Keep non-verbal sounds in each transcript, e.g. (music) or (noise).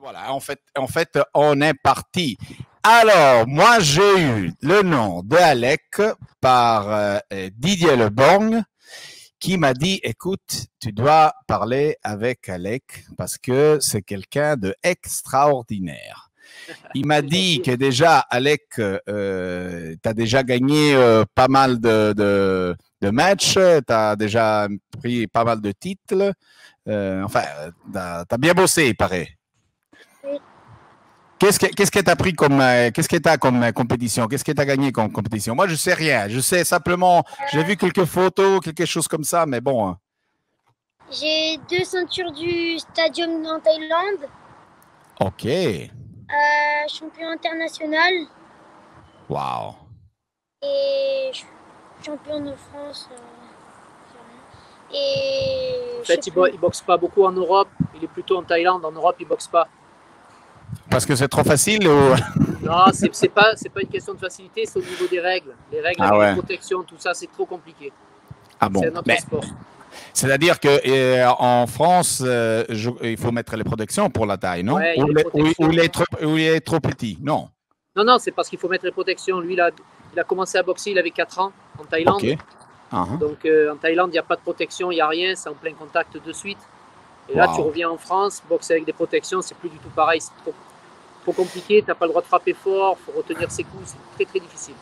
voilà, en fait, en fait, on est parti. Alors, moi, j'ai eu le nom de Alec par euh, Didier Lebong qui m'a dit, écoute, tu dois parler avec Alec parce que c'est quelqu'un de extraordinaire. Il m'a dit que déjà, Alec, euh, tu as déjà gagné euh, pas mal de, de, de matchs, tu as déjà pris pas mal de titres. Euh, enfin, tu as, bien bossé, il paraît. Qu'est-ce que qu'est-ce que tu as pris comme euh, qu'est-ce que tu comme euh, compétition? Qu'est-ce que tu as gagné comme compétition? Moi, je sais rien. Je sais simplement, j'ai vu quelques photos, quelque chose comme ça, mais bon. Hein. J'ai deux ceintures du Stadium en Thaïlande. Ok. champion international. Wow. Et champion de France. Et en fait, il, ne boxe pas beaucoup en Europe. Il est plutôt en Thaïlande. En Europe, il boxe pas. Parce que c'est trop facile ou... (laughs) Non, c'est pas, pas une question de facilité, c'est au niveau des règles. Les règles ah de protection, tout ça, c'est trop compliqué. Ah bon C'est notre sport. C'est-à-dire qu'en euh, en France, euh, il faut mettre les protections pour la taille, non? Ou, il est trop, il est trop petit, non? Non, non, c'est parce qu'il faut mettre les protections. Lui, il a, il a commencé à boxer, il avait 4 ans en Thaïlande. Ah, hein. Donc euh, en Thaïlande, il n'y a pas de protection, il n'y a rien, c'est en plein contact de suite. Et là, tu reviens en France, boxer avec des protections, c'est plus du tout pareil, c'est trop, trop compliqué, tu n'as pas le droit de frapper fort, faut retenir ses coups, c'est très très difficile.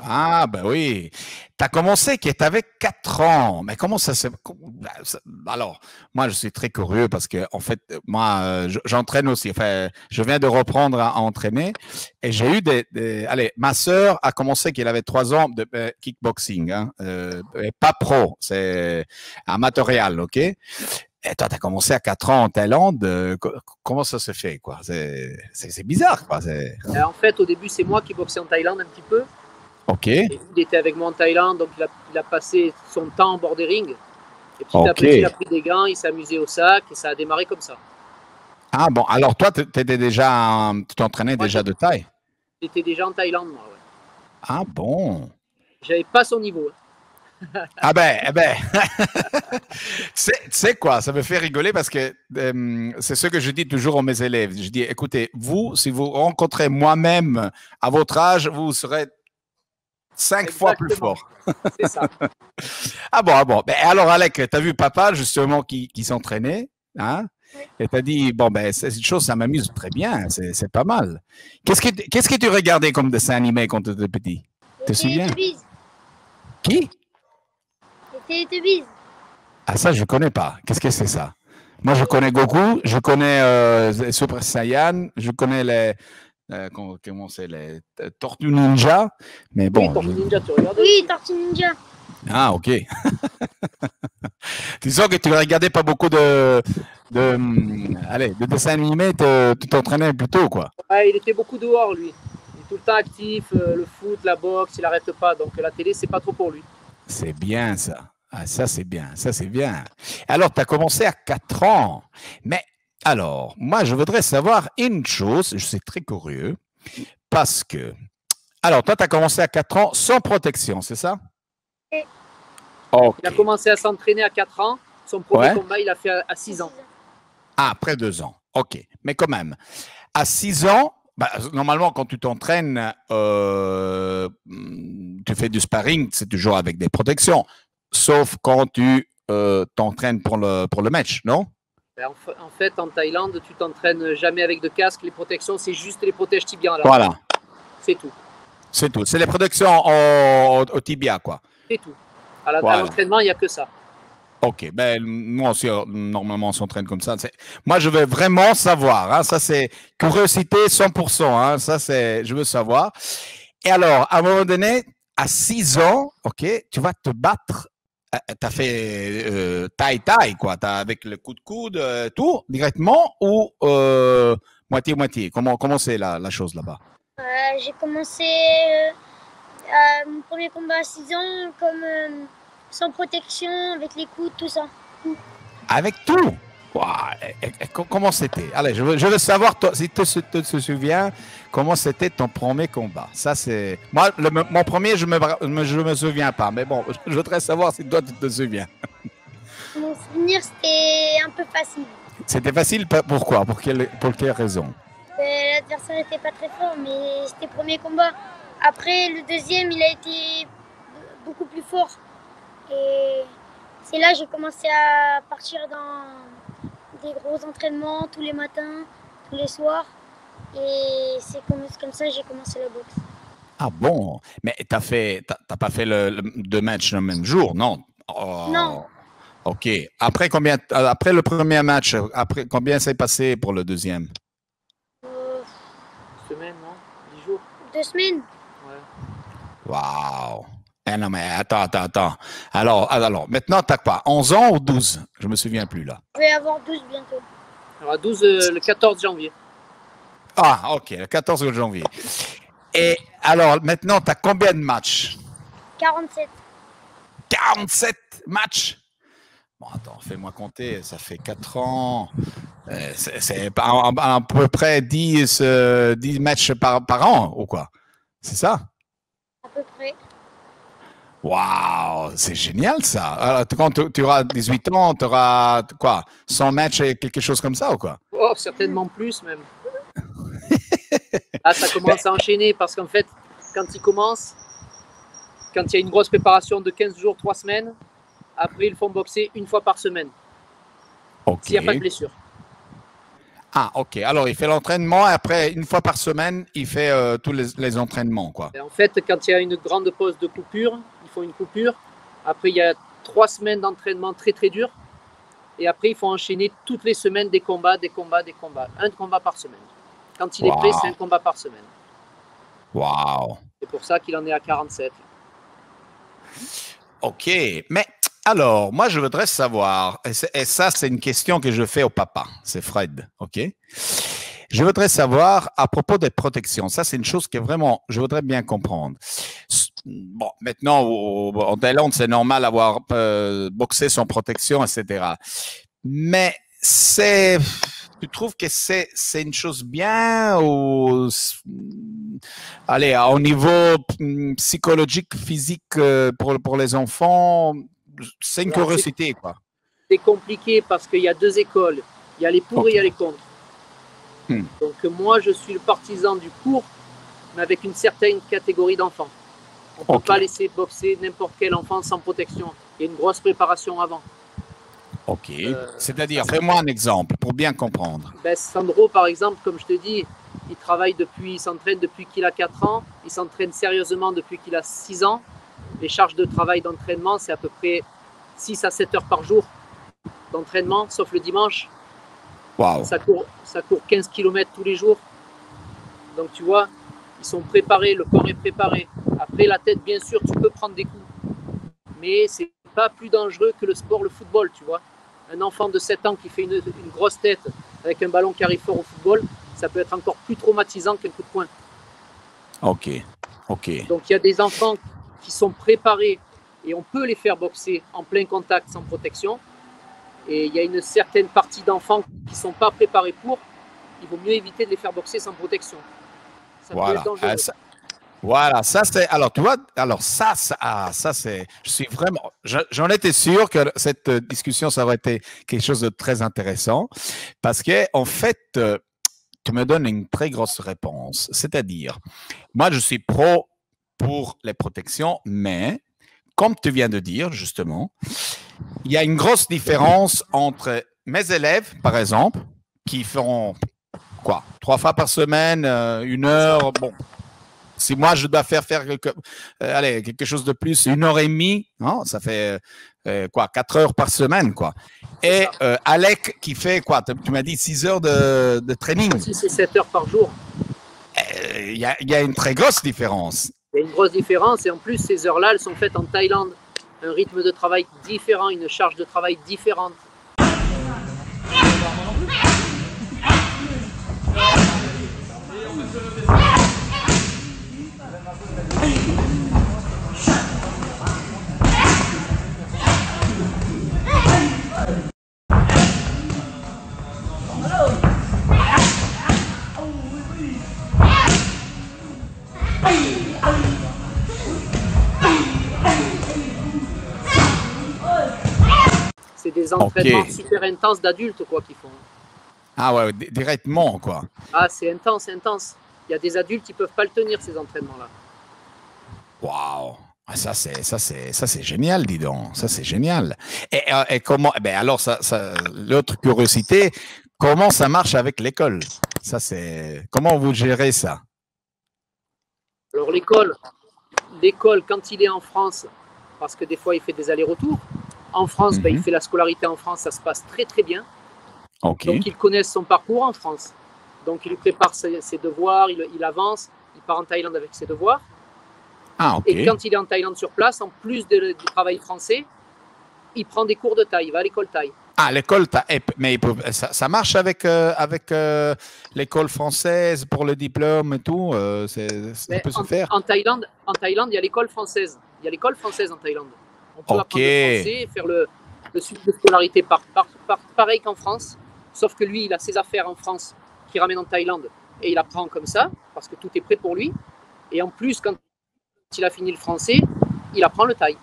Ah, ben oui. Tu as commencé qui tu avais 4 ans. Mais comment ça se. Alors, moi, je suis très curieux parce que, en fait, moi, euh, j'entraîne aussi. Enfin, je viens de reprendre à, entraîner et j'ai eu des, Allez, ma sœur a commencé qu'elle avait 3 ans de euh, kickboxing. Hein, euh, pas pro, c'est amatorial, OK? Et toi, tu as commencé à 4 ans en Thaïlande. comment ça se fait, quoi? C'est bizarre, quoi. En fait, au début, c'est moi qui boxais en Thaïlande un petit peu. Ok. il était avec moi en Thaïlande, donc il a, passé son temps en bord des rings. Et petit à petit, il a pris des gants, il s'est amusé au sac et ça a démarré comme ça. Ah bon, alors toi, tu étais déjà, tu t'entraînais déjà de taille? J'étais déjà en Thaïlande, moi. Ouais. Ah bon J'avais pas son niveau. (laughs) ah ben, eh ben. (laughs) tu sais quoi, ça me fait rigoler parce que euh, c'est ce que je dis toujours à mes élèves. Je dis, écoutez, vous, si vous rencontrez moi-même à votre âge, vous serez Cinq fois plus fort. (laughs) C'est ça. ah bon, ah bon. Ben, alors, Alec, tu as vu papa, justement, qui, qui s'entraînait, hein? Et tu as dit, bon, ben, cette chose, ça m'amuse très bien, c'est pas mal. Qu'est-ce que, qu'est-ce que tu regardais comme dessin animé quand tu étais petit? Tu te souviens? Qui? Les Ah, ça, je connais pas. Qu'est-ce que c'est ça? Moi, je connais Goku, je connais euh, Super Saiyan, je connais les, euh, comment c'est les Tortues Ninja. Mais bon. Oui, Tortues Ninja, tu regardes Oui, Tortues Ninja. Ah, ok. (laughs) tu sens que tu regardais pas beaucoup de, de, hum, allez, de dessins animés, tu t'entraînais plutôt, quoi. Ouais, il était beaucoup dehors, lui. Il est tout le temps actif, euh, le foot, la boxe, il n'arrête pas. Donc la télé, c'est pas trop pour lui. C'est bien ça. Ah, ça, c'est bien. Ça, c'est bien. Alors, tu as commencé à 4 ans. Mais alors, moi, je voudrais savoir une chose, je suis très curieux, parce que, alors, toi, tu as commencé à 4 ans sans protection, c'est ça? Oui. Il a commencé à s'entraîner à 4 ans. Son premier combat, il a fait à 6 ans. Ah, après 2 ans. OK. Mais quand même, à 6 ans, bah, normalement, quand tu t'entraînes, euh, tu fais du sparring, c'est toujours avec des protections. Sauf quand tu euh, t'entraînes pour le, pour le match, non? Ben, en fait, en Thaïlande, tu t'entraînes jamais avec de casque. Les protections, c'est juste les protèges tibia. Voilà. C'est tout. C'est tout. C'est les protections au, tibia, quoi. C'est tout. À l'entraînement, il n'y a que ça. OK. Ben, nous aussi, normalement, on s'entraîne comme ça. Moi, je veux vraiment savoir. Hein. Ça, c'est curiosité 100%. Hein. Ça, c'est, je veux savoir. Et alors, à un moment donné, à 6 ans, OK, tu vas te battre euh, tu as fait euh, taille-taille, quoi. As, avec le coup de coude, euh, tout, directement, ou moitié-moitié Comment Comment c'est la, la, chose là-bas? J'ai commencé mon premier combat à 6 ans, comme sans protection, avec les coudes, tout ça. Avec tout? Comment c'était? Allez, je veux, je veux, savoir, toi, si tu te, souviens, comment c'était ton premier combat? Ça, c'est. Moi, mon premier, je ne me, je me souviens pas. Mais bon, je voudrais savoir si toi, tu te souviens. Mon souvenir, c'était un peu facile. C'était facile, pourquoi? Pour quelle, pour quelle raison? Ben, L'adversaire n'était pas très fort, mais c'était le premier combat. Après, le deuxième, il a été beaucoup plus fort. Et c'est là que j'ai commencé à partir dans des gros entraînements tous les matins, tous les soirs. Et c'est comme, comme ça que j'ai commencé la boxe. Ah bon? Mais tu n'as pas fait le, deux matchs le même jour, non? Oh. Non. Ok. Après combien Après le premier match, après combien s'est passé pour le deuxième? Euh, Semaine, non? Dix jours? Deux semaines. Ouais. Waouh. Eh non, mais attends, attends, attends. Alors, alors maintenant, t'as quoi? 11 ans ou 12 Je me souviens plus là. Je vais avoir 12 bientôt. Alors, 12 euh, le 14 janvier. Ah, ok, le 14 janvier. Et alors, maintenant, tu as combien de matchs? 47. 47 matchs? Bon, attends, fais-moi compter, ça fait 4 ans. Euh, c'est à, peu près 10, 10 euh, matchs par, par an, ou quoi? C'est ça? À peu près. Waouh, c'est génial ça. Alors, quand tu, auras 18 ans, tu auras quoi 100 matchs et quelque chose comme ça ou quoi? Oh, certainement plus même. ah, ça commence à enchaîner parce qu'en fait, quand il commence, quand il y a une grosse préparation de 15 jours, 3 semaines, après ils font boxer une fois par semaine. S'il n'y a pas de blessure. Ah, ok. Alors, il fait l'entraînement et après, une fois par semaine, il fait euh, tous les, entraînements, quoi. en fait, quand il y a une grande pause de coupure, une coupure. Après, il y a trois semaines d'entraînement très, très dur. Et après, il faut enchaîner toutes les semaines des combats, des combats, des combats. Un combat par semaine. Quand il est prêt, c'est un combat par semaine. Waouh. C'est pour ça qu'il en est à 47. OK. Mais alors, moi, je voudrais savoir, et, ça, c'est une question que je fais au papa, c'est Fred, OK? Je voudrais savoir à propos des protections. Ça, c'est une chose que vraiment, je voudrais bien comprendre. Bon, maintenant, en Thaïlande, c'est normal d'avoir euh, boxé sans protection, etc. Mais c'est tu trouves que c'est, c'est une chose bien ou allez au niveau mm, psychologique physique euh, pour, pour les enfants c'est une curiosité quoi. c'est compliqué parce qu'il y a deux écoles. Il y a les pour et il y a les contre. Hmm. donc moi je suis le partisan du pour mais avec une certaine catégorie d'enfants on ne peut pas laisser boxer n'importe quel enfant sans protection il y a une grosse préparation avant Ok. Euh, C'est-à-dire, fais-moi un exemple pour bien comprendre. Ben, Sandro, par exemple, comme je te dis, il travaille depuis, il s'entraîne depuis qu'il a 4 ans, il s'entraîne sérieusement depuis qu'il a 6 ans. Les charges de travail d'entraînement, c'est à peu près 6 à 7 heures par jour d'entraînement, sauf le dimanche. Wow. Ça, court, ça court 15 km tous les jours. Donc tu vois, ils sont préparés, le corps est préparé. Après la tête, bien sûr, tu peux prendre des coups. Mais c'est pas plus dangereux que le sport, le football, tu vois un enfant de 7 ans qui fait une, grosse tête avec un ballon qui arrive fort au football, ça peut être encore plus traumatisant qu'un coup de poing. Ok, ok. Donc il y a des enfants qui sont préparés et on peut les faire boxer en plein contact sans protection. Et il y a une certaine partie d'enfants qui ne sont pas préparés pour. Il vaut mieux éviter de les faire boxer sans protection. Ça voilà. peut être dangereux. Ah, voilà, ça c'est. Alors, tu vois, alors ça, ça, ah, ça c'est. Je suis vraiment. J'en étais sûr que cette discussion, ça aurait été quelque chose de très intéressant parce que, en fait, euh, tu me donnes une très grosse réponse. C'est-à-dire, moi, je suis pro pour les protections, mais comme tu viens de dire, justement, il y a une grosse différence entre mes élèves, par exemple, qui feront quoi, trois fois par semaine, euh, une heure, bon, si moi je dois faire faire quelque, euh, allez, quelque chose de plus, une heure et demie, non, ça fait euh, euh quoi, quatre heures par semaine, quoi. Et euh, Alec qui fait quoi? Tu m'as dit six heures de, de training. 6 et 7 heures par jour. Euh, il y, y, a une très grosse différence. Il y a une grosse différence et en plus ces heures-là, elles sont faites en Thaïlande. Un rythme de travail différent, une charge de travail différente. C'est des entraînements super intenses d'adultes quoi qu'ils font. Ah ouais, directement quoi. Ah c'est intense, intense. Il y a des adultes qui peuvent pas le tenir ces entraînements-là. Waouh. Ah, ça c'est ça c'est ça c'est génial dis donc ça c'est génial et, euh, et comment eh ben alors ça, ça l'autre curiosité comment ça marche avec l'école? Ça c'est comment vous gérez ça? Alors l'école, l'école quand il est en France, parce que des fois il fait des allers-retours. En France, ben, il mhm. fait la scolarité en France, ça se passe très très bien. Donc il connaît son parcours en France. Donc il prépare ses, devoirs, il, il avance, il part en Thaïlande avec ses devoirs. Ah, Et quand il est en Thaïlande sur place, en plus du travail français, il prend des cours de thaï, il va à l'école thaï. Ah, l'école mais ça, marche avec, euh, avec euh, l'école française pour le diplôme et tout euh, Ça peut se faire en Thaïlande, en Thaïlande, il y a l'école française. Il y a l'école française en Thaïlande. On peut apprendre le français et faire le, le cycle de scolarité par, pareil qu'en France. Sauf que lui, il a ses affaires en France qu'il ramène en Thaïlande et il apprend comme ça parce que tout est prêt pour lui. Et en plus, quand il a fini le français, il apprend le thaï.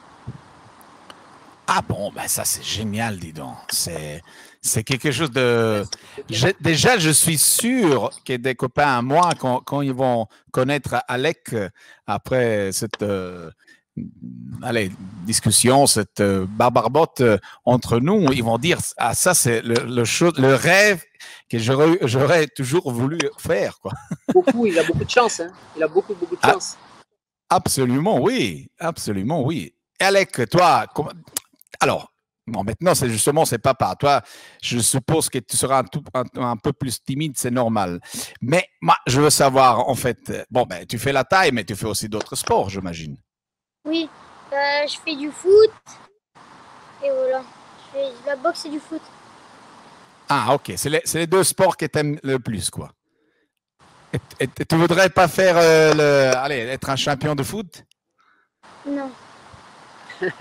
Ah bon, ben ça c'est génial, dis donc. C'est, c'est quelque chose de. déjà, je suis sûr que des copains à moi, quand, ils vont connaître Alec après cette euh, allez, discussion, cette euh, euh, entre nous, ils vont dire Ah, ça c'est le, le, le rêve que j'aurais, j'aurais toujours voulu faire. Quoi. Beaucoup, il a beaucoup de chance. Hein. Il a beaucoup, beaucoup de ah, chance. Absolument, oui. Absolument, oui. Alec, toi, alors, bon, maintenant, c'est justement, c'est papa. Toi, je suppose que tu seras un, tout, un, peu plus timide, c'est normal. Mais moi, je veux savoir, en fait, bon, ben, tu fais la taille, mais tu fais aussi d'autres sports, j'imagine. Oui, euh, je fais du foot. Et voilà, je fais de la boxe et du foot. Ah, ok. C'est les, les, deux sports que tu aimes le plus, quoi. Et, tu voudrais pas faire euh, le, allez, être un champion de foot? Non. (laughs)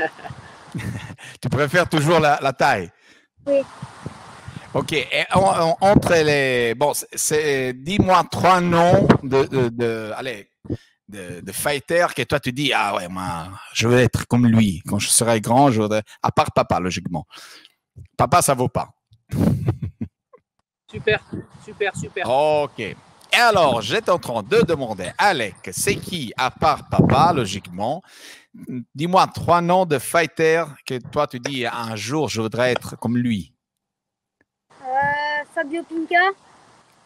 (laughs) tu préfères toujours la, taille? Oui. Ok. Et entre les, bon, c'est, dis-moi trois noms de, de, allez, de, de fighters que toi tu dis ah ouais moi je veux être comme lui. Quand je serai grand je voudrais à part papa logiquement. Papa ça vaut pas. (laughs) Super super super. Ok. Et alors, j'étais en train de demander, Alec, c'est qui, à part papa, logiquement, dis-moi trois noms de fighters que toi tu dis un jour je voudrais être comme lui. Euh, Fabio Pinca.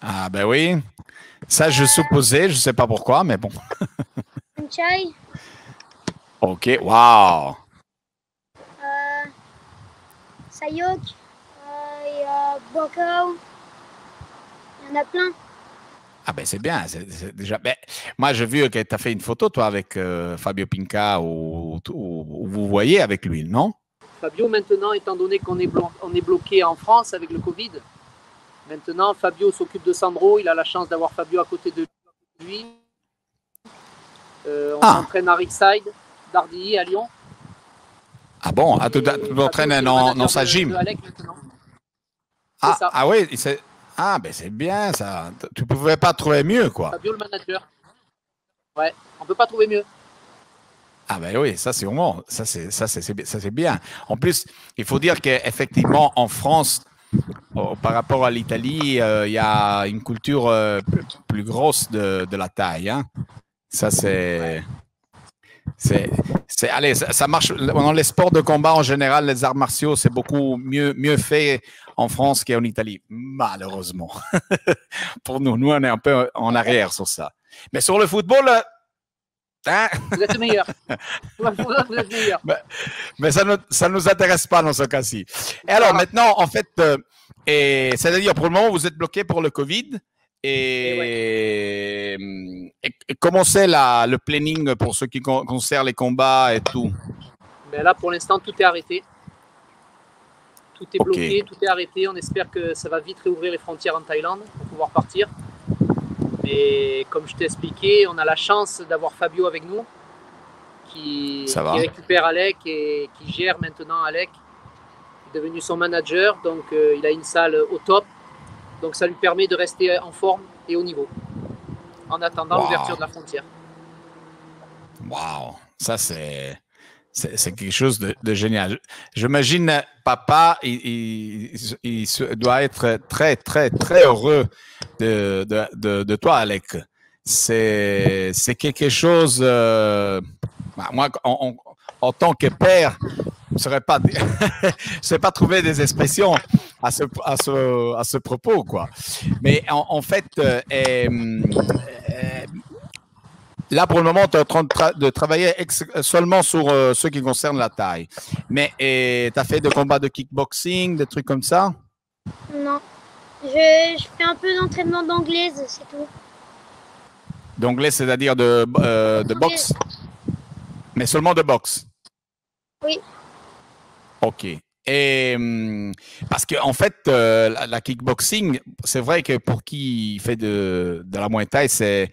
Ah ben oui, ça je supposais, je ne sais pas pourquoi, mais bon. (laughs) Ok, wow. Euh, Sayok, euh, il y en a plein. Ah ben c'est bien, c'est déjà. Ben, moi j'ai vu que tu as fait une photo toi avec euh, Fabio Pinca ou, vous voyez avec lui, non? Fabio maintenant, étant donné qu'on est, on est bloqué en France avec le Covid, maintenant Fabio s'occupe de Sandro, il a la chance d'avoir Fabio à côté de lui. Euh, on ah. s'entraîne à Rickside, d'Ardilly à Lyon. Ah bon, ah, tu t'entraînes dans, dans sa gym ah, ah oui, c'est ah, ben c'est bien ça. Tu pouvais pas trouver mieux, quoi. Fabio, le manager. Ouais, on peut pas trouver mieux. Ah ben oui, ça c'est vraiment, ça c'est ça c'est bien. En plus, il faut dire qu'effectivement en France, par rapport à l'Italie, euh, il y a une culture euh, plus, grosse de, de, la taille. Hein. Ça c'est c'est, allez, ça, marche. Dans les sports de combat en général, les arts martiaux, c'est beaucoup mieux, mieux fait en France qu'en Italie, malheureusement. (laughs) Pour nous, nous, on est un peu en arrière sur ça. Mais sur le football, euh, hein? vous êtes meilleur. (laughs) vous êtes meilleur. Mais, ça ne ça nous intéresse pas dans ce cas-ci. Et alors, maintenant, en fait, euh, et, c'est-à-dire, pour le moment, vous êtes bloqué pour le Covid. Et, comment c'est le planning pour ce qui concerne les combats et tout? Ben Là, pour l'instant, tout est arrêté. Tout est bloqué, tout est arrêté. On espère que ça va vite réouvrir les frontières en Thaïlande pour pouvoir partir. Mais comme je t'ai expliqué, on a la chance d'avoir Fabio avec nous, qui, récupère Alec et qui gère maintenant Alec. Il est devenu son manager, donc euh, il a une salle au top donc ça lui permet de rester en forme et au niveau en attendant l'ouverture de la frontière. Waouh, ça c'est C'est quelque chose de, génial. J'imagine, papa, il, doit être très, très, très heureux de, de, toi, Alec. C'est quelque chose. Euh, bah, moi, en, tant que père, (laughs) je ne saurais pas, sais pas trouver des expressions à ce, à ce, à ce propos, quoi. Mais en, fait, euh, euh, Là, pour le moment, tu es en train de, travailler seulement sur euh, ce qui concerne la taille. Mais tu as fait des combats de kickboxing, des trucs comme ça? Non. Je, fais un peu d'entraînement d'anglaise, c'est tout. D'anglais, c'est-à-dire de, euh, de boxe? Mais seulement de boxe? Oui. Ok. Et hum, parce qu'en en fait, euh, la, kickboxing, c'est vrai que pour qui fait de, de la Muay Thai, c'est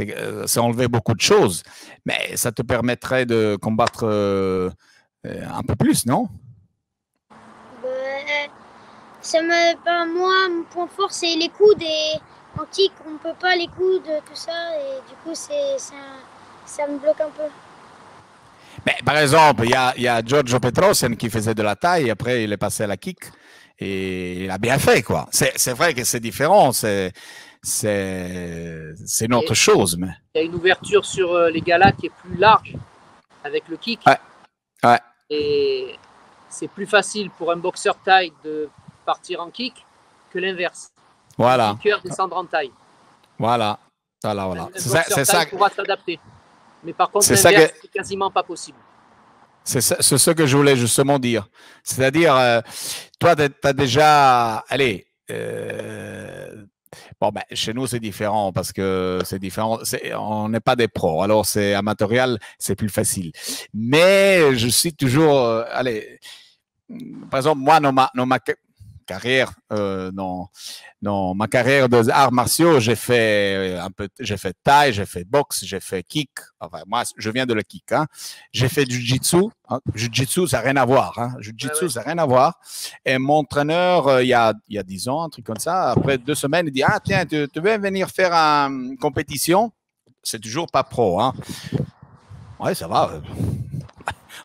euh, enlever beaucoup de choses, mais ça te permettrait de combattre euh, un peu plus, non? Ben, ça me, ben, Moi, mon point fort, c'est les coudes et en kick, on ne peut pas les coudes, tout ça, et du coup, ça me bloque un peu par exemple, il y a, y a, Giorgio Petrosian qui faisait de la taille, après il est passé à la kick et il a bien fait, quoi. C'est vrai que c'est différent, c'est c'est une autre chose. Mais... Il y a une ouverture sur euh, les galas qui est plus large avec le kick. Ouais. ouais. Et c'est plus facile pour un boxeur taille de partir en kick que l'inverse. Voilà. Le kicker descendre en taille. Voilà. Voilà, voilà. C'est ça. pourra s'adapter. Mais par contre, c'est quasiment pas possible. C'est ce que je voulais justement dire. C'est-à-dire, euh, toi, tu as déjà. Allez. Euh, bon, ben, chez nous, c'est différent parce que c'est différent. on n'est pas des pros. Alors, c'est amatorial, c'est plus facile. Mais je suis toujours. Euh, allez. Par exemple, moi, dans ma, dans ma, carrière, euh, dans, dans ma carrière de arts martiaux, j'ai fait euh, un peu, j'ai fait taille, j'ai fait boxe, j'ai fait kick. Enfin, moi, je viens de la kick. Hein. J'ai fait du. Hein. Jiu-jitsu, ça n'a rien à voir. Hein. Jiu-jitsu, ça n'a rien à voir. Et mon entraîneur, euh, il, y a, il y a 10 ans, un truc comme ça, après deux semaines, il dit Ah, tiens, tu, tu veux venir faire une compétition? C'est toujours pas pro. Hein. Ouais, ça va.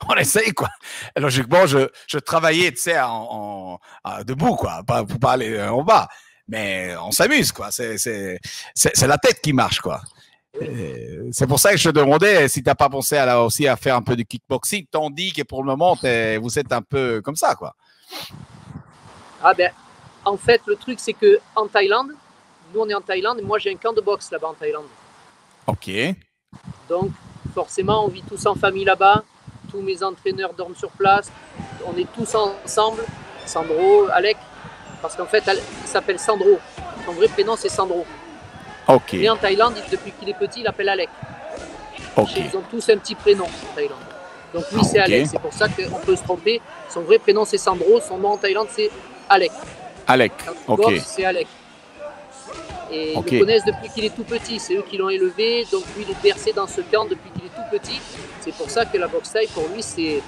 (laughs) on essaye, quoi. logiquement, je, je travaillais, tu sais, en, debout, quoi, pas, pour pas aller en bas. Mais on s'amuse, quoi. C'est la tête qui marche, quoi. C'est pour ça que je te demandais si tu n'as pas pensé à, aussi à faire un peu de kickboxing, tandis que pour le moment, vous êtes un peu comme ça, quoi. Ah ben, en fait, le truc, c'est que en Thaïlande, nous, on est en Thaïlande, et moi, j'ai un camp de boxe là-bas en Thaïlande. Ok. Donc, forcément, on vit tous en famille là-bas tous mes entraîneurs dorment sur place. On est tous ensemble. Sandro, Alec, parce qu'en fait, il s'appelle Sandro. Son vrai prénom, c'est Sandro. Ok. Mais en Thaïlande, depuis qu'il est petit, il appelle Alec. Ok. Ils ont tous un petit prénom en Thaïlande. Donc lui, c'est Alec. C'est pour ça qu'on peut se tromper. Son vrai prénom, c'est Sandro. Son nom en Thaïlande, c'est Alec. Alec. Ok. C'est Alec. Et ils le connaissent depuis qu'il est tout petit. C'est eux qui l'ont élevé. Donc lui, il est bercé dans ce camp depuis qu'il est tout petit. C'est pour ça que la boxe taille, pour lui, c'est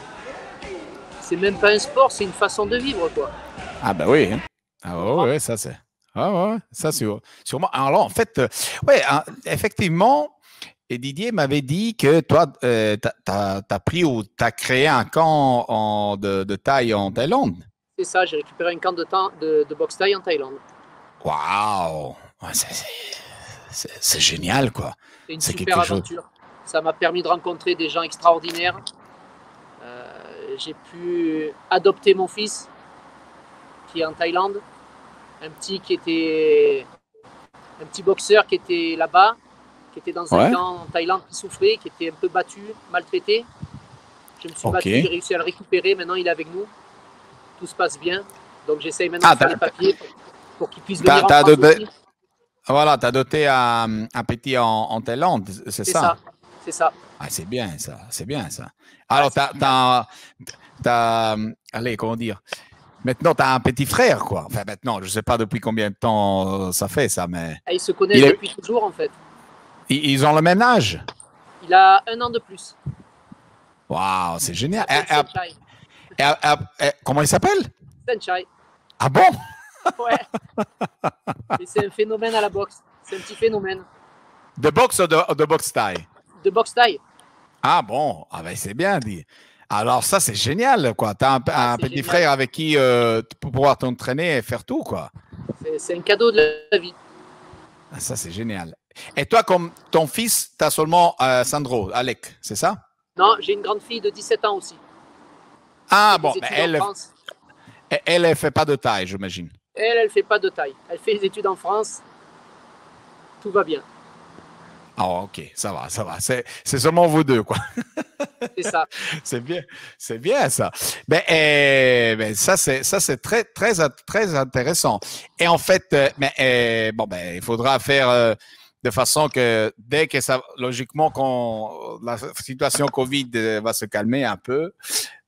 c'est même pas un sport, c'est une façon de vivre, quoi. Ah bah oui. Hein. Ah ouais, ça c'est. Ah ouais, ça c'est sûrement. Alors en fait, euh, ouais, hein, effectivement. Et Didier m'avait dit que toi, euh, tu as, pris ou tu as créé un camp en, de, de, taille en Thaïlande. C'est ça, j'ai récupéré un camp de, de, de boxe taille en Thaïlande. Waouh! C'est génial, quoi. C'est une super aventure. Ça m'a permis de rencontrer des gens extraordinaires. Euh, j'ai pu adopter mon fils qui est en Thaïlande. Un petit qui était un petit boxeur qui était là-bas, qui était dans un camp en Thaïlande qui souffrait, qui était un peu battu, maltraité. Je me suis battu, j'ai réussi à le récupérer. Maintenant, il est avec nous. Tout se passe bien. Donc, j'essaye maintenant ah, de faire les papiers pour, qu'il puisse venir en France Voilà, tu as doté un, petit en, en Thaïlande, c'est ça, ça c'est ça. Ah, c'est bien ça, c'est bien ça. Alors, tu as, allez, comment dire Maintenant, tu as un petit frère, quoi. Enfin, maintenant, je ne sais pas depuis combien de temps ça fait, ça, mais... Ah, ils se connaissent depuis toujours, en fait. Ils, ont le même âge? Il a un an de plus. Waouh, c'est génial. Et, comment il s'appelle? Senchai. Ah bon? Ouais. c'est un phénomène à la boxe. C'est un petit phénomène. De boxe ou de, de boxe taille de boxe taille. Ah bon, ah ben c'est bien dit. Alors ça, c'est génial, quoi. Tu as un, ah, petit frère avec qui euh, pour pouvoir t'entraîner et faire tout, quoi. C'est un cadeau de la vie. Ah, ça, c'est génial. Et toi, comme ton fils, tu as seulement euh, Sandro, Alec, c'est ça? Non, j'ai une grande fille de 17 ans aussi. Ah bon, elle, elle ne fait pas de taille, j'imagine. Elle, elle ne fait pas de taille. Elle fait des études en France. Tout va bien. Ah, ok, ça va, ça va. C'est, seulement vous deux, quoi. C'est ça. (laughs) c'est bien, c'est bien ça. Ben, eh, ben, ça, c'est, ça, c'est très, très, très intéressant. Et en fait, euh, mais, eh, bon, ben, il faudra faire euh, de façon que dès que ça, logiquement, quand la situation Covid euh, va se calmer un peu,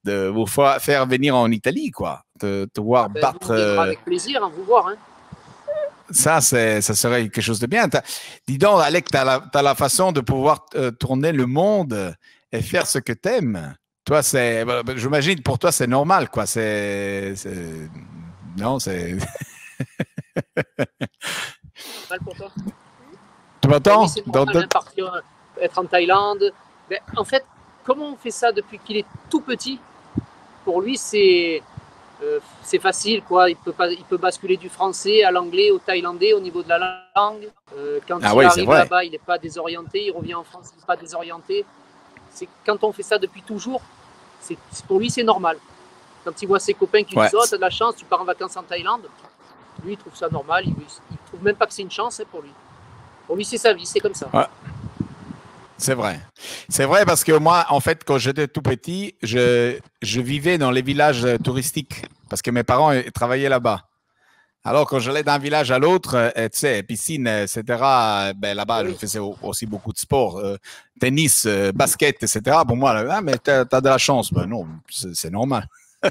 de vous faire venir en Italie, quoi, de te voir ben, battre. avec plaisir, à hein, vous voir. Hein. Ça, ça serait quelque chose de bien. Dis donc, Alec, tu as, la façon de pouvoir euh, tourner le monde et faire ce que tu aimes. Toi, c'est, bah, bah, j'imagine, pour toi, c'est normal, quoi. C'est, non, c'est. normal pour toi. Tu m'entends? C'est normal, partir, euh, être en Thaïlande. En fait, comment on fait ça depuis qu'il est tout petit? Pour lui, c'est euh, facile, quoi. Il peut, pas, il peut basculer du français à l'anglais, au thaïlandais, au niveau de la langue. Euh, quand ah il arrive là-bas, il n'est pas désorienté. Il revient en France, il n'est pas désorienté. C'est quand on fait ça depuis toujours, c'est pour lui c'est normal. Quand il voit ses copains qui disent oh, t'as de la chance, tu pars en vacances en Thaïlande. Lui, il trouve ça normal. Il, il trouve même pas que c'est une chance hein, pour lui. Pour lui, c'est sa vie, c'est comme ça. C'est vrai. C'est vrai parce que moi, en fait, quand j'étais tout petit, je, je vivais dans les villages touristiques parce que mes parents travaillaient là-bas. Alors, quand j'allais d'un village à l'autre, euh, tu sais, piscine, etc., ben, là-bas, je faisais aussi beaucoup de sport, euh, tennis, euh, basket, etc. Pour moi, ah, mais tu as, de la chance. Ben non, c'est normal. (laughs)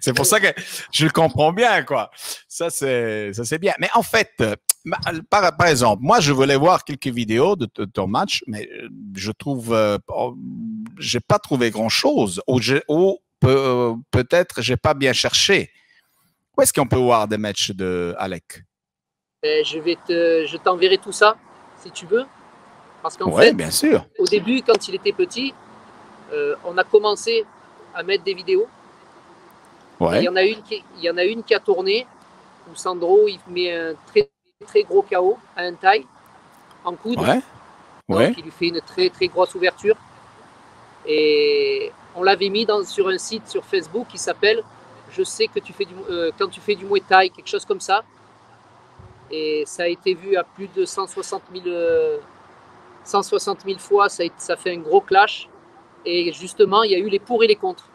c'est pour ça que je le comprends bien, quoi. Ça, c'est bien. Mais en fait, par, par, exemple, moi, je voulais voir quelques vidéos de, ton match, mais je trouve, oh, j'ai pas trouvé grand-chose. Ou, ou peut-être j'ai pas bien cherché. Où est-ce qu'on peut voir des matchs de Alec? Ben, Je vais te, je t'enverrai tout ça si tu veux, parce qu'en fait, bien sûr. Au début, quand il était petit, euh, on a commencé à mettre des vidéos. Il y en a une qui, il y en a une qui a tourné où Sandro il met un très très gros KO à un taille en coude. Ouais. il lui fait une très très grosse ouverture. Et on l'avait mis dans, sur un site sur Facebook qui s'appelle Je sais que tu fais du, euh, quand tu fais du Muay Thai, quelque chose comme ça. Et ça a été vu à plus de 160 000, 160 000 fois, ça, ça fait un gros clash. Et justement, il y a eu les pour et les contre.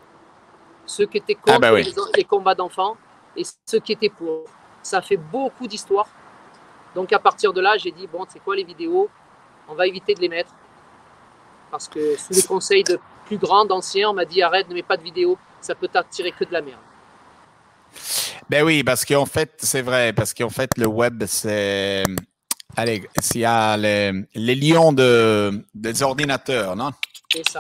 Ceux qui étaient contre ah bah les, combats d'enfants et ceux qui étaient pour. Ça fait beaucoup d'histoires. Donc à partir de là, j'ai dit, bon, c'est quoi les vidéos? On va éviter de les mettre. Parce que sous les conseils de plus grand, d'ancien, on m'a dit arrête, ne mets pas de vidéo, ça peut t'attirer que de la merde. Ben oui, parce qu'en fait, c'est vrai, parce qu'en fait, le web, c'est. Allez, s'il y a les, lions de, des ordinateurs, non? C'est ça.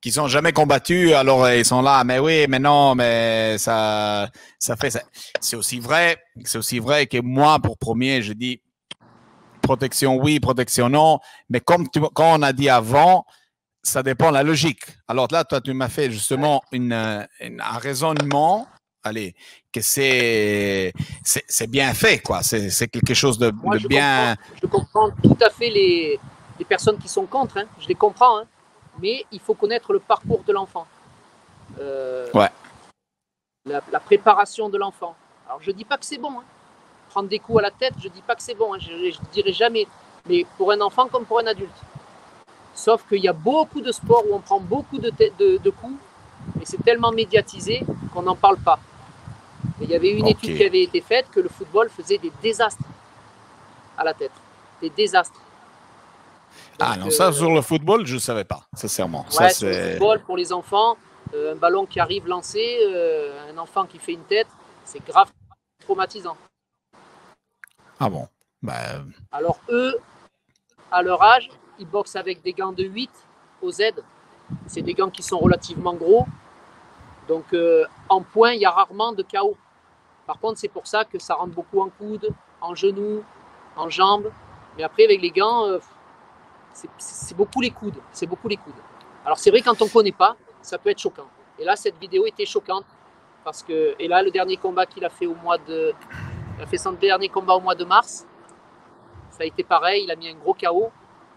Qui sont jamais combattus, alors ils sont là, mais oui, mais non, mais ça, ça fait. C'est aussi vrai, c'est aussi vrai que moi, pour premier, je dis protection oui, protection non, mais comme, tu, comme on a dit avant, ça dépend de la logique. Alors là, toi, tu m'as fait justement une, un raisonnement, allez, que c'est, c'est, bien fait, quoi. C'est, quelque chose de, bien. je comprends tout à fait les, les personnes qui sont contre, hein. je les comprends, hein. Mais il faut connaître le parcours de l'enfant. Euh, ouais. La, préparation de l'enfant. Alors, je dis pas que c'est bon. Hein. Prendre des coups à la tête, je dis pas que c'est bon. Je ne dirai jamais. Mais pour un enfant comme pour un adulte. Sauf qu'il y a beaucoup de sports où on prend beaucoup de, de, coups et c'est tellement médiatisé qu'on n'en parle pas. il y avait une étude qui avait été faite que le football faisait des désastres à la tête. Des désastres. Ah non, ça euh, sur le football, je ne savais pas, sincèrement. Ouais, sur le football, pour les enfants, euh, un ballon qui arrive lancé, euh, un enfant qui fait une tête, c'est grave traumatisant. Ah bon bah, Alors eux, à leur âge, ils boxent avec des gants de 8 au Z. C'est des gants qui sont relativement gros. Donc euh, en point, il y a rarement de KO. Par contre, c'est pour ça que ça rentre beaucoup en coude, en genou, en jambes. Mais après, avec les gants, euh, c'est beaucoup les coudes. C'est beaucoup les coudes. Alors c'est vrai, quand on ne connaît pas, ça peut être choquant. Et là, cette vidéo était choquante parce que, et là, le dernier combat qu'il a fait au mois de, il a fait son dernier combat au mois de mars. Ça a été pareil, il a mis un gros chaos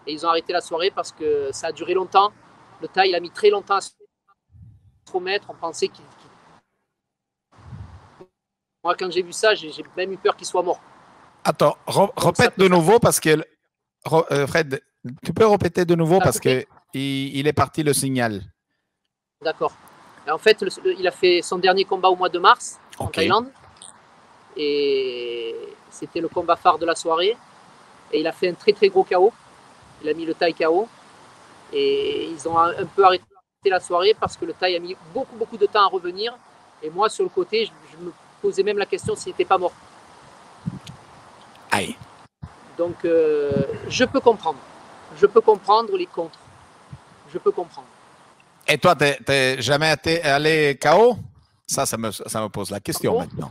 et ils ont arrêté la soirée parce que ça a duré longtemps. Le taille, il a mis très longtemps à se remettre. On pensait qu'il. Moi, quand j'ai vu ça, j'ai même eu peur qu'il soit mort. Attends, répète de nouveau parce que. Euh, Fred, tu peux répéter de nouveau parce qu'il il est parti le signal. D'accord. En fait, il a fait son dernier combat au mois de mars en Thaïlande. Et c'était le combat phare de la soirée. Et il a fait un très très gros KO. Il a mis le Thaï KO. Et ils ont un peu arrêté la soirée parce que le Thaï a mis beaucoup beaucoup de temps à revenir. Et moi, sur le côté, je, me posais même la question s'il n'était pas mort. Aïe. Donc, euh, je peux comprendre. Je peux comprendre les contres. Je peux comprendre. Et toi, tu n'es jamais été allé KO ça, ça me, ça me pose la question maintenant.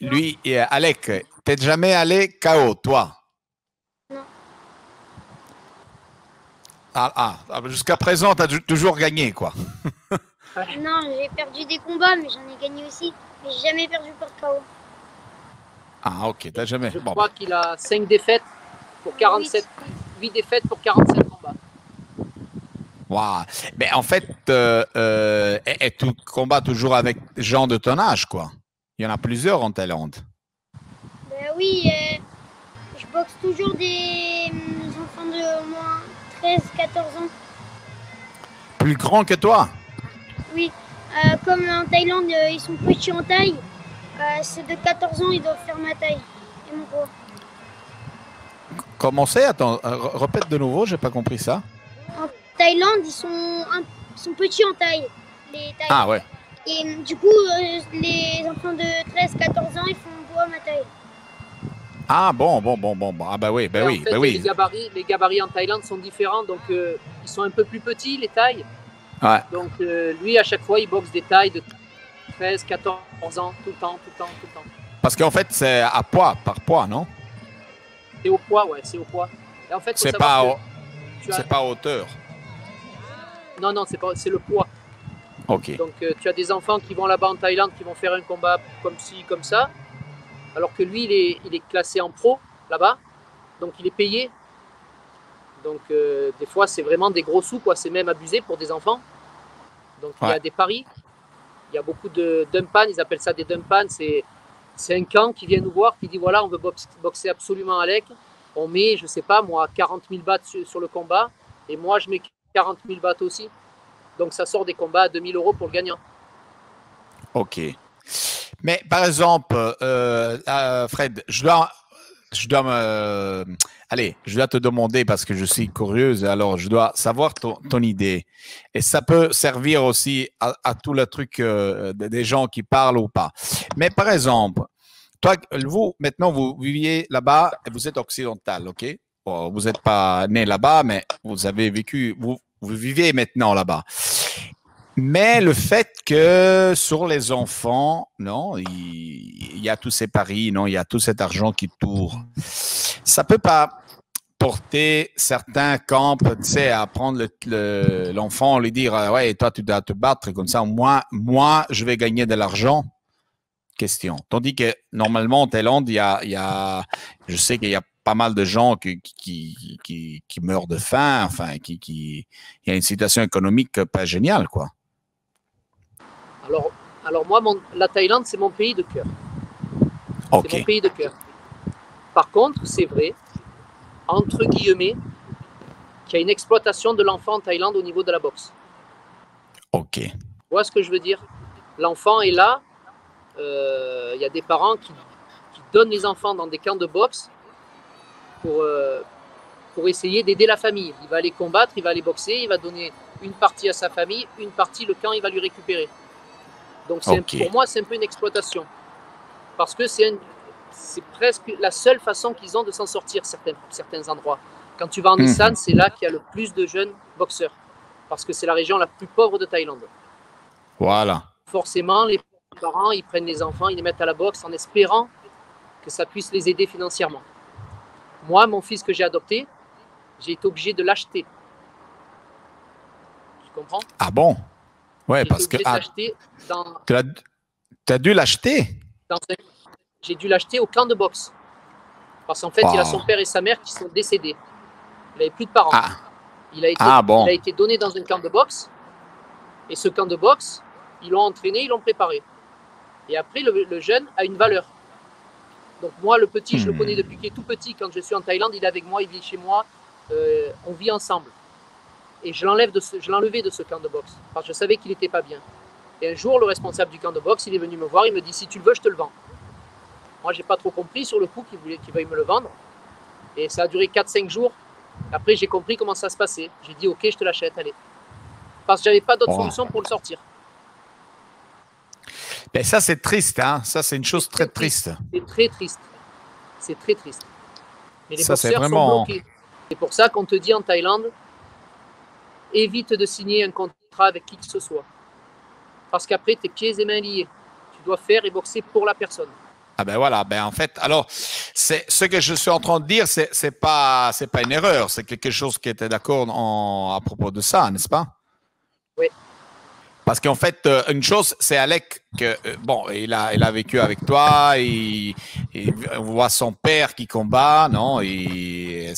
Lui, et Alec, tu n'es jamais allé KO, toi? Non. Ah, ah jusqu'à présent, tu as toujours gagné, quoi. non, j'ai perdu des combats, mais j'en ai gagné aussi. Mais j'ai jamais perdu par KO. Ah, ok, t'as jamais. Je crois qu'il a 5 défaites pour 47. 8 défaites pour 47 combats. Mais en fait, euh, euh, et, tu combats toujours avec gens de ton âge, quoi. Il y en a plusieurs en Thaïlande. Ben oui, euh, je boxe toujours des enfants de moins 13-14 ans. Plus grands que toi? Oui, comme en Thaïlande, ils sont petits en taille. c'est de 14 ans, ils doivent faire ma taille et mon poids. Comment c'est Attends, répète de nouveau, j'ai pas compris ça. Thaïlande, ils sont, sont petits en taille. Les Ah ouais. Et euh, du coup, euh, les enfants de 13-14 ans, ils font boire ma taille. Ah bon, bon, bon, bon, Ah bah oui, bah oui, bah oui. Les gabarits, les gabarits en Thaïlande sont différents, donc euh, ils sont un peu plus petits, les tailles. Ouais. Donc lui, à chaque fois, il boxe des tailles de 13, 14 ans, tout le temps, tout le temps, tout le temps. Parce qu'en fait, c'est à poids, par poids, non? C'est au poids, ouais, c'est au poids. en fait, c'est pas, c'est pas hauteur. Non, non, c'est pas, le poids. Ok. Donc euh, tu as des enfants qui vont là-bas en Thaïlande, qui vont faire un combat comme ci, comme ça, alors que lui, il est, il est classé en pro là-bas, donc il est payé. Donc euh, des fois, c'est vraiment des gros sous, quoi. C'est même abusé pour des enfants. Donc il y a des paris. Il y a beaucoup de dumpan, ils appellent ça des dumpan. C'est, c'est un camp qui vient nous voir, qui dit voilà, on veut boxer absolument Alec. On met, je sais pas moi, 40 000 bahts sur le combat. Et moi, je mets 40 000 bahts aussi. Donc ça sort des combats à 2000 euros pour le gagnant. Ok. Mais par exemple, euh, euh, Fred, je dois, je dois me, allez, je dois te demander parce que je suis curieuse. Alors, je dois savoir ton, idée. Et ça peut servir aussi à, tout le truc euh, des gens qui parlent ou pas. Mais par exemple, toi, vous, maintenant, vous viviez là-bas et vous êtes occidental, ok? Vous n'êtes pas né là-bas, mais vous avez vécu, vous, vous vivez maintenant là-bas. Mais le fait que sur les enfants, non, il, y a tous ces paris, non, il y a tout cet argent qui tourne. Ça peut pas porter certains camps, tu sais, à prendre l'enfant, lui dire, ouais, toi, tu dois te battre comme ça. Moi, moi, je vais gagner de l'argent. Question. Tandis que normalement en Thaïlande, il y a, il y a je sais qu'il y a pas mal de gens qui, qui, qui, qui meurent de faim, enfin, qui, qui, il y a une situation économique pas géniale, quoi. Alors, moi, mon, la Thaïlande, c'est mon pays de cœur. C'est mon pays de cœur. Par contre, c'est vrai, entre guillemets, qu'il y a une exploitation de l'enfant en Thaïlande au niveau de la boxe. Ok. Tu vois ce que je veux dire? L'enfant est là, euh, il y a des parents qui, qui donnent les enfants dans des camps de boxe pour, euh, pour essayer d'aider la famille. Il va aller combattre, il va aller boxer, il va donner une partie à sa famille, une partie, le camp, il va lui récupérer. Donc pour moi, c'est un peu une exploitation. Parce que c'est presque la seule façon qu'ils ont de s'en sortir, certains, certains endroits. Quand tu vas en Nissan, hmm. c'est là qu'il y a le plus de jeunes boxeurs. Parce que c'est la région la plus pauvre de Thaïlande. Voilà. Forcément, les parents, ils prennent les enfants, ils les mettent à la boxe en espérant que ça puisse les aider financièrement. Moi, mon fils que j'ai adopté, j'ai été obligé de l'acheter. Tu comprends? Ah bon? Ouais, parce que. Ah, dans... Tu as, dû l'acheter? J'ai dû l'acheter au camp de boxe. Parce qu'en fait, il a son père et sa mère qui sont décédés. Il n'avait plus de parents. Ah. Il, a été, ah, bon. il a été donné dans un camp de boxe. Et ce camp de boxe, ils l'ont entraîné, ils l'ont préparé. Et après, le, jeune a une valeur. Donc moi, le petit, je le connais hmm. depuis qu'il est tout petit. Quand je suis en Thaïlande, il est avec moi, il vit chez moi. Euh, on vit ensemble. Et je l'enlève de ce, je l'enlevais de ce camp de boxe parce que je savais qu'il n'était pas bien. Et un jour, le responsable du camp de boxe, il est venu me voir, il me dit si tu le veux, je te le vends. Moi, j'ai pas trop compris sur le coup qu'il voulait qu'il veuille me le vendre. Et ça a duré 4-5 jours. Après, j'ai compris comment ça se passait. J'ai dit ok, je te l'achète, allez. Parce que j'avais pas d'autre solution pour le sortir. Ben ça, c'est triste, hein? Ça, c'est une chose très, triste. C'est très triste. C'est très triste. Mais les ça, c'est vraiment... C'est pour ça qu'on te dit en Thaïlande, évite de signer un contrat avec qui que ce soit. Parce qu'après, tes pieds et mains liés. Tu dois faire et boxer pour la personne. Ah ben voilà, ben en fait, alors, c'est ce que je suis en train de dire, c'est c'est pas c'est pas une erreur, c'est quelque chose qui était d'accord à propos de ça, n'est-ce pas? Oui. Parce qu'en fait, euh, une chose, c'est Alec que euh, bon, il a, il a vécu avec toi, il, on voit son père qui combat, non Et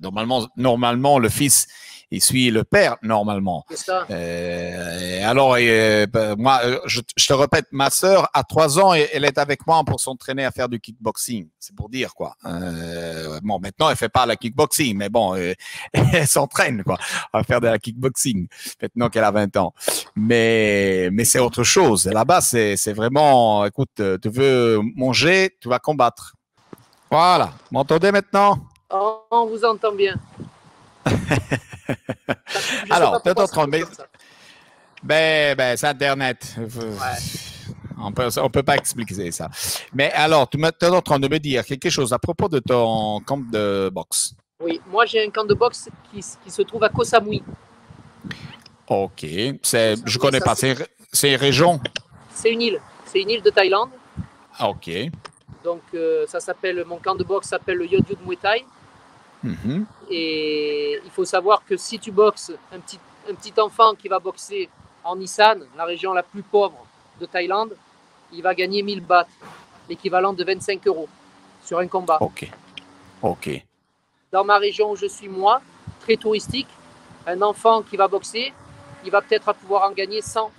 normalement, normalement, le fils, il suit le père normalement. Ça. Euh, alors, euh, ben, moi, je, te répète, ma sœur a trois ans et elle est avec moi pour s'entraîner à faire du kickboxing. C'est pour dire quoi. Euh, bon, maintenant elle fait pas la kickboxing, mais bon, euh, (laughs) elle s'entraîne quoi à faire de la kickboxing maintenant qu'elle a 20 ans. Mais mais c'est autre chose. Là-bas, c'est c'est vraiment, écoute, tu veux manger, tu vas combattre. Voilà. M'entendez maintenant? Oh, on vous entend bien. (laughs) Alors, peut autre mais... Ben, ben c'est Internet. On peut, pas expliquer ça. Mais alors, tu es en train de me dire quelque chose à propos de ton camp de boxe. Oui, moi j'ai un camp de boxe qui, qui se trouve à Koh Samui. Ok, c'est, je connais pas. C'est, une région? C'est une île. C'est une île de Thaïlande. Ok. Donc euh, ça s'appelle, mon camp de boxe s'appelle le Yodyut Muay Thai. Mhm. Et il faut savoir que si tu boxes un petit, un petit enfant qui va boxer en Nissan, la région la plus pauvre de Thaïlande, il va gagner 1000 bahts, l'équivalent de 25 euros sur un combat. Ok. Ok. Dans ma région où je suis moi, très touristique, un enfant qui va boxer, il va peut-être pouvoir en gagner 100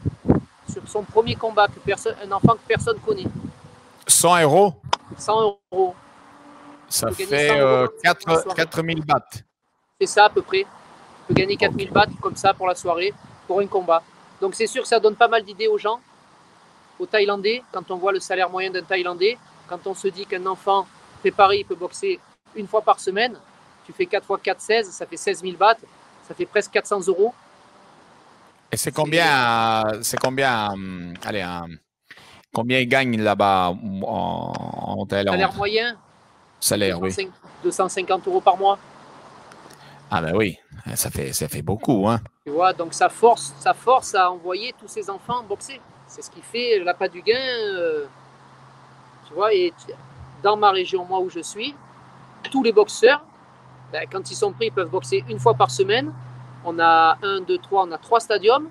sur son premier combat, que personne, un enfant que personne connaît. 100 euros? 100 euros. Ça fait 4, 4000 euh, bahts. C'est ça à peu près. Tu peux gagner 4000 bahts comme ça pour la soirée, pour un combat. Donc c'est sûr que ça donne pas mal d'idées aux gens, aux Thaïlandais, quand on voit le salaire moyen d'un Thaïlandais, quand on se dit qu'un enfant préparé, il peut boxer une fois par semaine, tu fais 4 fois 4, 16, ça fait 16 000 bahts, ça fait presque 400 euros. Et c'est combien, c'est combien, euh, allez, combien ils gagnent là-bas en, en Thaïlande Salaire moyen Salaire, oui. 250 euros par mois. Ah ben oui, ça fait, ça fait beaucoup. Hein. Tu vois, donc ça force, ça force à envoyer tous ces enfants boxer. C'est ce qui fait l'appât du gain. Euh, tu vois, et dans ma région, moi où je suis, tous les boxeurs, ben, quand ils sont pris, ils peuvent boxer une fois par semaine. On a un, deux, trois, on a trois stadiums.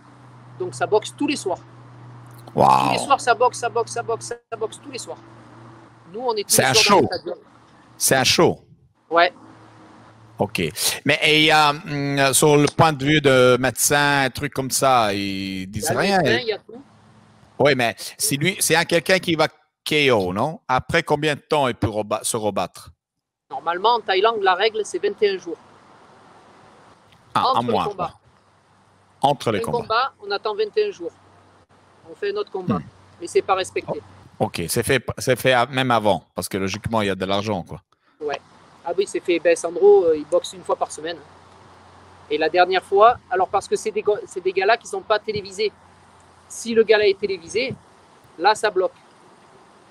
Donc ça boxe tous les soirs. Wow. Tous les soirs, ça boxe, ça boxe, ça boxe, ça boxe tous les soirs. Nous, on est tous C'est un show. C'est un show. Ouais. OK. Mais il y a, hum, sur le point de vue de médecin, un truc comme ça, ils disent rien. Il y a tout. Oui, mais c'est lui, c'est quelqu'un qui va KO, non? Après combien de temps il peut se rebattre? Normalement, en Thaïlande, la règle, c'est 21 jours. Ah, Entre les combats. Entre les combats. on attend 21 jours. On fait un autre combat. Mais hmm. Mais c'est pas respecté. OK, c'est fait, c'est fait même avant, parce que logiquement, il y a de l'argent, quoi. Ouais. Ah oui, c'est fait. Ben, Sandro, euh, il boxe une fois par semaine. Et la dernière fois, alors parce que c'est des, c'est des galas qui ne sont pas télévisés. Si le gala est télévisé, là, ça bloque.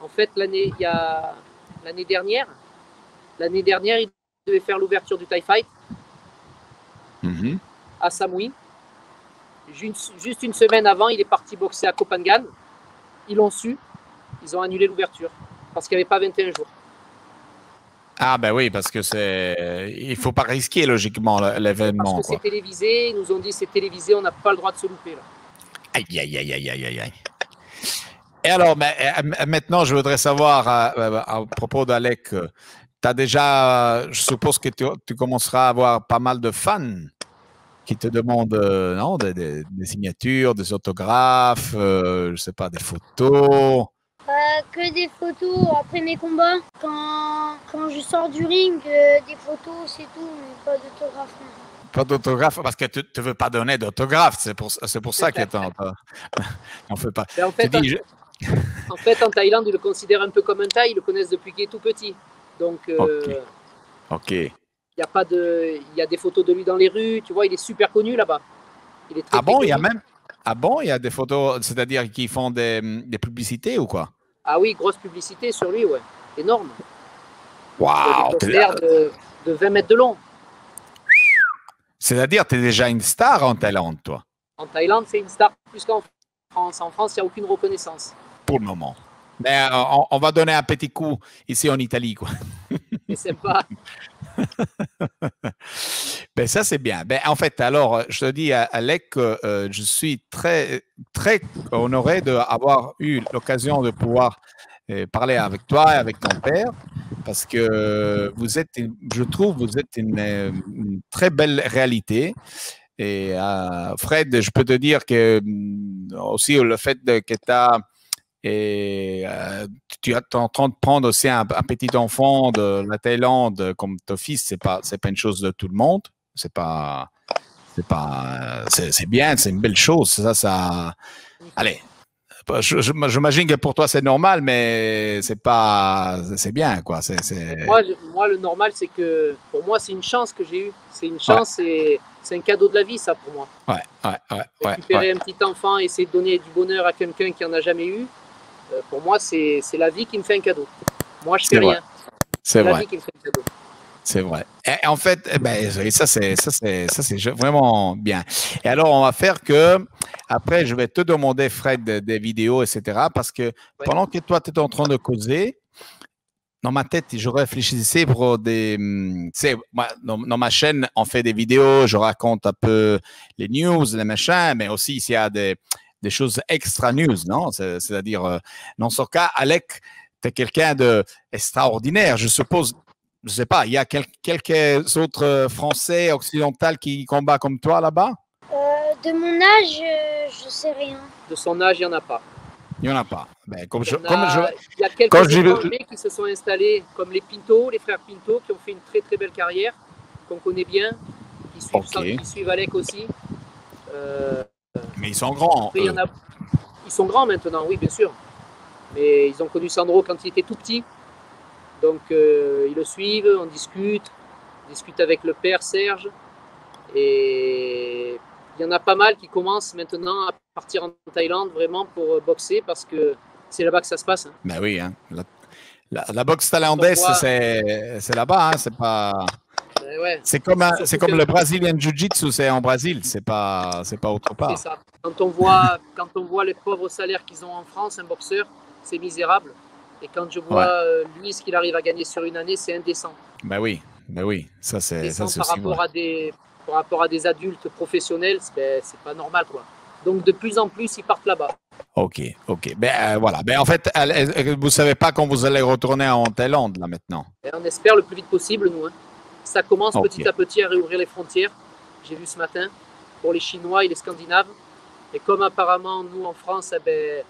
En fait, l'année, il y a, l'année dernière, l'année dernière, il devait faire l'ouverture du Thai Fight mm-hmm. à Samui. Juste une semaine avant, il est parti boxer à Copenhague. Ils l'ont su. Ils ont annulé l'ouverture parce qu'il n'y avait pas 21 jours. Ah ben oui, parce que c'est, il faut pas risquer logiquement l'événement. Parce que c'est télévisé, ils nous ont dit c'est télévisé, on n'a pas le droit de se louper là. Aïe, aïe, aïe, aïe, aïe, aïe. Et alors, mais, euh, maintenant, je voudrais savoir à, propos d'Alec, tu as déjà, je suppose que tu, commenceras à avoir pas mal de fans qui te demandent non, des, signatures, des autographes, je sais pas, des photos. Que des photos après mes combats. Quand, quand je sors du ring, des photos, c'est tout, mais pas d'autographes. Pas d'autographe parce que tu ne veux pas donner d'autographe. C'est pour, c'est pour ça qu'on (laughs) on fait pas. En fait, (laughs) en, fait, en Thaïlande, ils le considèrent un peu comme un Thaï. Ils le connaissent depuis qu'il est tout petit. Donc, euh, ok. Il y a pas de, il y a des photos de lui dans les rues. Tu vois, il est super connu là-bas. Il est ah bon, il y a même, ah bon, il y a des photos, c'est-à-dire qu'ils font des, des, publicités ou quoi? Ah oui, grosse publicité sur lui, ouais, énorme. Waouh de, de 20 mètres de long. C'est-à-dire, tu es déjà une star en Thaïlande, toi En Thaïlande, c'est une star plus qu'en France. En France, il n'y a aucune reconnaissance. Pour le moment. Mais euh, on, va donner un petit coup ici en Italie, quoi. Mais c'est pas. (laughs) ben ça, c'est bien. Ben, en fait, alors, je te dis, Alec, euh, je suis très, très honoré d'avoir eu l'occasion de pouvoir euh, parler avec toi et avec ton père parce que vous êtes, je trouve, vous êtes une, très belle réalité. Et euh, Fred, je peux te dire que mm, aussi le fait que tu as euh, tu es en train de prendre aussi un, petit enfant de la Thaïlande comme ton fils, c'est pas c'est pas une chose de tout le monde. C'est pas c'est pas c'est bien, c'est une belle chose. Ça ça. Allez, J'imagine que pour toi c'est normal, mais c'est pas, c'est bien quoi. Moi, le normal, c'est que pour moi c'est une chance que j'ai eue. C'est une chance et c'est un cadeau de la vie, ça pour moi. Ouais, ouais, ouais. Récupérer un petit enfant et essayer de donner du bonheur à quelqu'un qui en a jamais eu. Euh, pour moi, c'est la vie qui me fait un cadeau. Moi, je fais rien. C'est la vie qui me fait un cadeau. C'est vrai. Et en fait, eh ben, ça, c'est, ça, c'est, ça, c'est vraiment bien. Et alors, on va faire que, après, je vais te demander, Fred, des vidéos, etc. Parce que pendant que toi, tu es en train de causer, dans ma tête, je réfléchissais pour des. Tu sais, dans, ma chaîne, on fait des vidéos, je raconte un peu les news, les machins, mais aussi s'il y a des, des choses extra news, non? C'est-à-dire, euh, dans ce cas, Alec, tu es quelqu'un d'extraordinaire. Je suppose, je ne sais pas, il y a quelques autres euh, Français occidentaux qui combattent comme toi là-bas? Euh, De mon âge, euh, je ne sais rien. De son âge, il n'y en a pas. Il n'y en a pas. Ben, comme il, y a, il y a quelques étrangers qui se sont installés, comme les Pinto, les frères Pinto, qui ont fait une très très belle carrière, qu'on connaît bien, qui suivent, qui suivent Alec aussi. Mais ils sont grands. il y en a, ils sont grands maintenant, oui, bien sûr. Mais ils ont connu Sandro quand il était tout petit. Donc euh, ils le suivent, on discute, on discute avec le père Serge. Et il y en a pas mal qui commencent maintenant à partir en Thaïlande vraiment pour boxer parce que c'est là-bas que ça se passe. Hein. Ben oui, hein. la, boxe thaïlandaise, c'est là-bas, hein. c'est pas. Ben c'est comme, c'est comme le Brazilian Jiu-Jitsu, c'est en Brésil, c'est pas, c'est pas autre part. Ça. Quand on voit, quand on voit les pauvres salaires qu'ils ont en France, un boxeur, c'est misérable. Et quand je vois euh, lui ce qu'il arrive à gagner sur une année, c'est indécent. Ben oui, ben oui, ça c'est ça par rapport à des par rapport à des adultes professionnels, ben, c'est pas normal quoi. Donc de plus en plus, ils partent là-bas. Ok, ok. Ben euh, voilà. Ben en fait, vous savez pas quand vous allez retourner en Thaïlande là maintenant. Ben, on espère le plus vite possible nous. Hein. Ça commence petit à petit à réouvrir les frontières. J'ai vu ce matin pour les Chinois et les Scandinaves. Et comme apparemment nous en France, eh ben,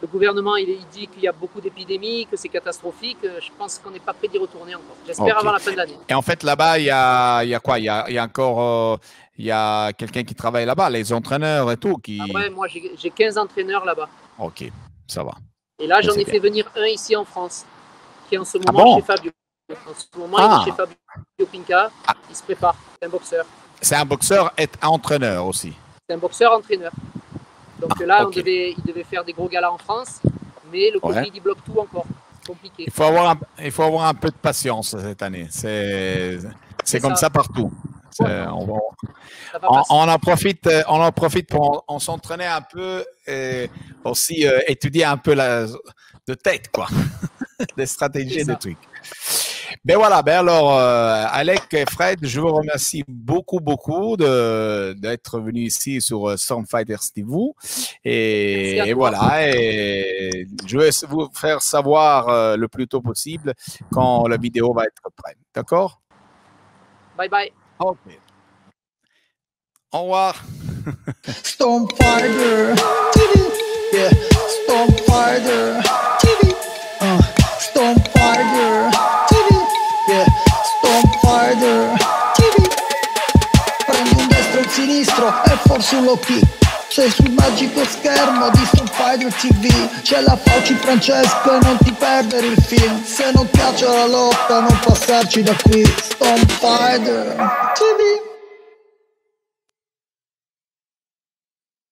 le gouvernement il, dit qu'il y a beaucoup d'épidémies, que c'est catastrophique. Euh, je pense qu'on n'est pas prêt d'y retourner encore. J'espère avant la fin de l'année. Et en fait, là-bas, il y a, y a, quoi? Il y a, y a, encore euh, il y a quelqu'un qui travaille là-bas, les entraîneurs et tout. Qui... Ah ouais, moi j'ai 15 entraîneurs là-bas. Ok, ça va. Et là, j'en ai fait venir un ici en France, qui est en ce ah moment chez Fabio. En ce moment, il est ah. chez Fabio Pinca. Il se prépare. C'est un boxeur. C'est un boxeur et entraîneur aussi. C'est un boxeur entraîneur. Donc là, on devait, il devait faire des gros galas en France, mais le Covid, il bloque tout encore. Compliqué. Il faut, avoir un, il faut avoir un peu de patience cette année. C'est, c'est comme ça, partout. On, on, en profite, euh, on en profite pour on, s'entraîner un peu et aussi euh, étudier un peu la, de tête, quoi, (laughs) des stratégies, des trucs. Ben voilà, ben alors, euh, Alec et Fred, je vous remercie beaucoup, beaucoup d'être venus ici sur euh, Stormfighters TV. Et, et voilà, et je vais vous faire savoir euh, le plus tôt possible quand la vidéo va être prête. D'accord? Bye bye. Ok. Au revoir. Stormfighter. (laughs) Yeah. Stormfighter low kick. Sei sul magico schermo di Stormfighter TV C'è la Fauci Francesco e non ti perdere il film. Se non piace la lotta non passarci da qui. Stormfighter TV